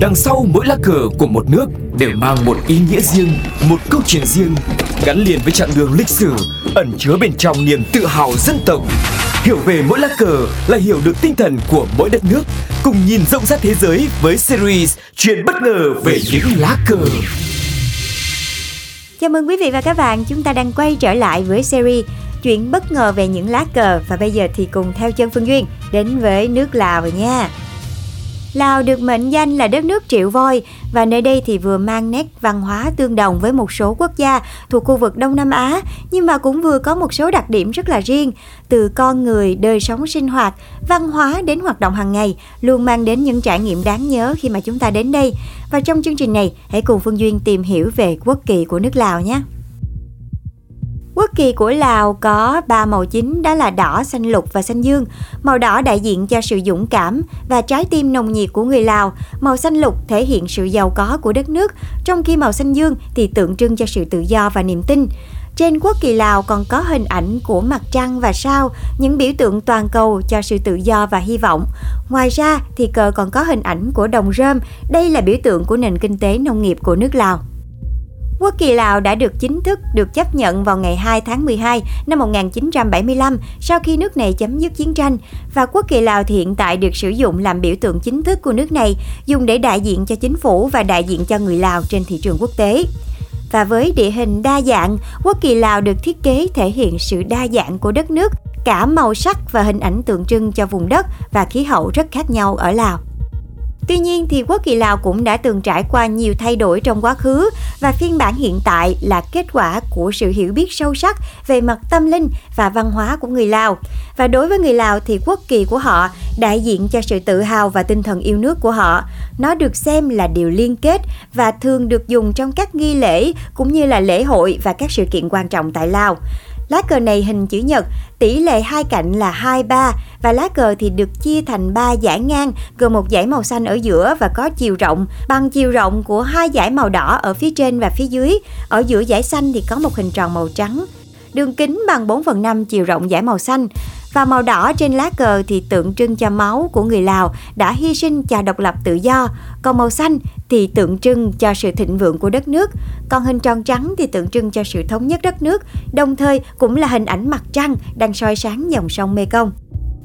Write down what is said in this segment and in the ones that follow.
Đằng sau mỗi lá cờ của một nước đều mang một ý nghĩa riêng, một câu chuyện riêng, gắn liền với chặng đường lịch sử, ẩn chứa bên trong niềm tự hào dân tộc. Hiểu về mỗi lá cờ là hiểu được tinh thần của mỗi đất nước, cùng nhìn rộng rãi thế giới với series Chuyện bất ngờ về những lá cờ. Chào mừng quý vị và các bạn, chúng ta đang quay trở lại với series Chuyện bất ngờ về những lá cờ và bây giờ thì cùng theo chân Phương Duyên đến với nước Lào rồi nha. Lào được mệnh danh là đất nước triệu voi và nơi đây thì vừa mang nét văn hóa tương đồng với một số quốc gia thuộc khu vực Đông Nam Á nhưng mà cũng vừa có một số đặc điểm rất là riêng từ con người, đời sống sinh hoạt, văn hóa đến hoạt động hàng ngày luôn mang đến những trải nghiệm đáng nhớ khi mà chúng ta đến đây. Và trong chương trình này, hãy cùng Phương Duyên tìm hiểu về quốc kỳ của nước Lào nhé. Quốc kỳ của Lào có ba màu chính đó là đỏ, xanh lục và xanh dương. Màu đỏ đại diện cho sự dũng cảm và trái tim nồng nhiệt của người Lào. Màu xanh lục thể hiện sự giàu có của đất nước, trong khi màu xanh dương thì tượng trưng cho sự tự do và niềm tin. Trên quốc kỳ Lào còn có hình ảnh của mặt trăng và sao, những biểu tượng toàn cầu cho sự tự do và hy vọng. Ngoài ra thì cờ còn có hình ảnh của đồng rơm, đây là biểu tượng của nền kinh tế nông nghiệp của nước Lào. Quốc kỳ Lào đã được chính thức được chấp nhận vào ngày 2 tháng 12 năm 1975 sau khi nước này chấm dứt chiến tranh và quốc kỳ Lào hiện tại được sử dụng làm biểu tượng chính thức của nước này, dùng để đại diện cho chính phủ và đại diện cho người Lào trên thị trường quốc tế. Và với địa hình đa dạng, quốc kỳ Lào được thiết kế thể hiện sự đa dạng của đất nước, cả màu sắc và hình ảnh tượng trưng cho vùng đất và khí hậu rất khác nhau ở Lào. Tuy nhiên thì quốc kỳ Lào cũng đã từng trải qua nhiều thay đổi trong quá khứ và phiên bản hiện tại là kết quả của sự hiểu biết sâu sắc về mặt tâm linh và văn hóa của người Lào. Và đối với người Lào thì quốc kỳ của họ đại diện cho sự tự hào và tinh thần yêu nước của họ. Nó được xem là điều liên kết và thường được dùng trong các nghi lễ cũng như là lễ hội và các sự kiện quan trọng tại Lào. Lá cờ này hình chữ nhật, tỷ lệ hai cạnh là 23 và lá cờ thì được chia thành 3 dải ngang gồm một dải màu xanh ở giữa và có chiều rộng bằng chiều rộng của hai dải màu đỏ ở phía trên và phía dưới. Ở giữa dải xanh thì có một hình tròn màu trắng. Đường kính bằng 4 phần 5 chiều rộng dải màu xanh và màu đỏ trên lá cờ thì tượng trưng cho máu của người Lào đã hy sinh cho độc lập tự do, còn màu xanh thì tượng trưng cho sự thịnh vượng của đất nước, còn hình tròn trắng thì tượng trưng cho sự thống nhất đất nước, đồng thời cũng là hình ảnh mặt trăng đang soi sáng dòng sông Mekong.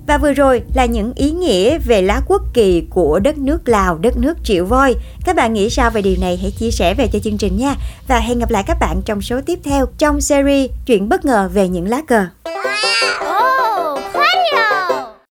Và vừa rồi là những ý nghĩa về lá quốc kỳ của đất nước Lào, đất nước triệu voi. Các bạn nghĩ sao về điều này hãy chia sẻ về cho chương trình nha. Và hẹn gặp lại các bạn trong số tiếp theo trong series Chuyện bất ngờ về những lá cờ.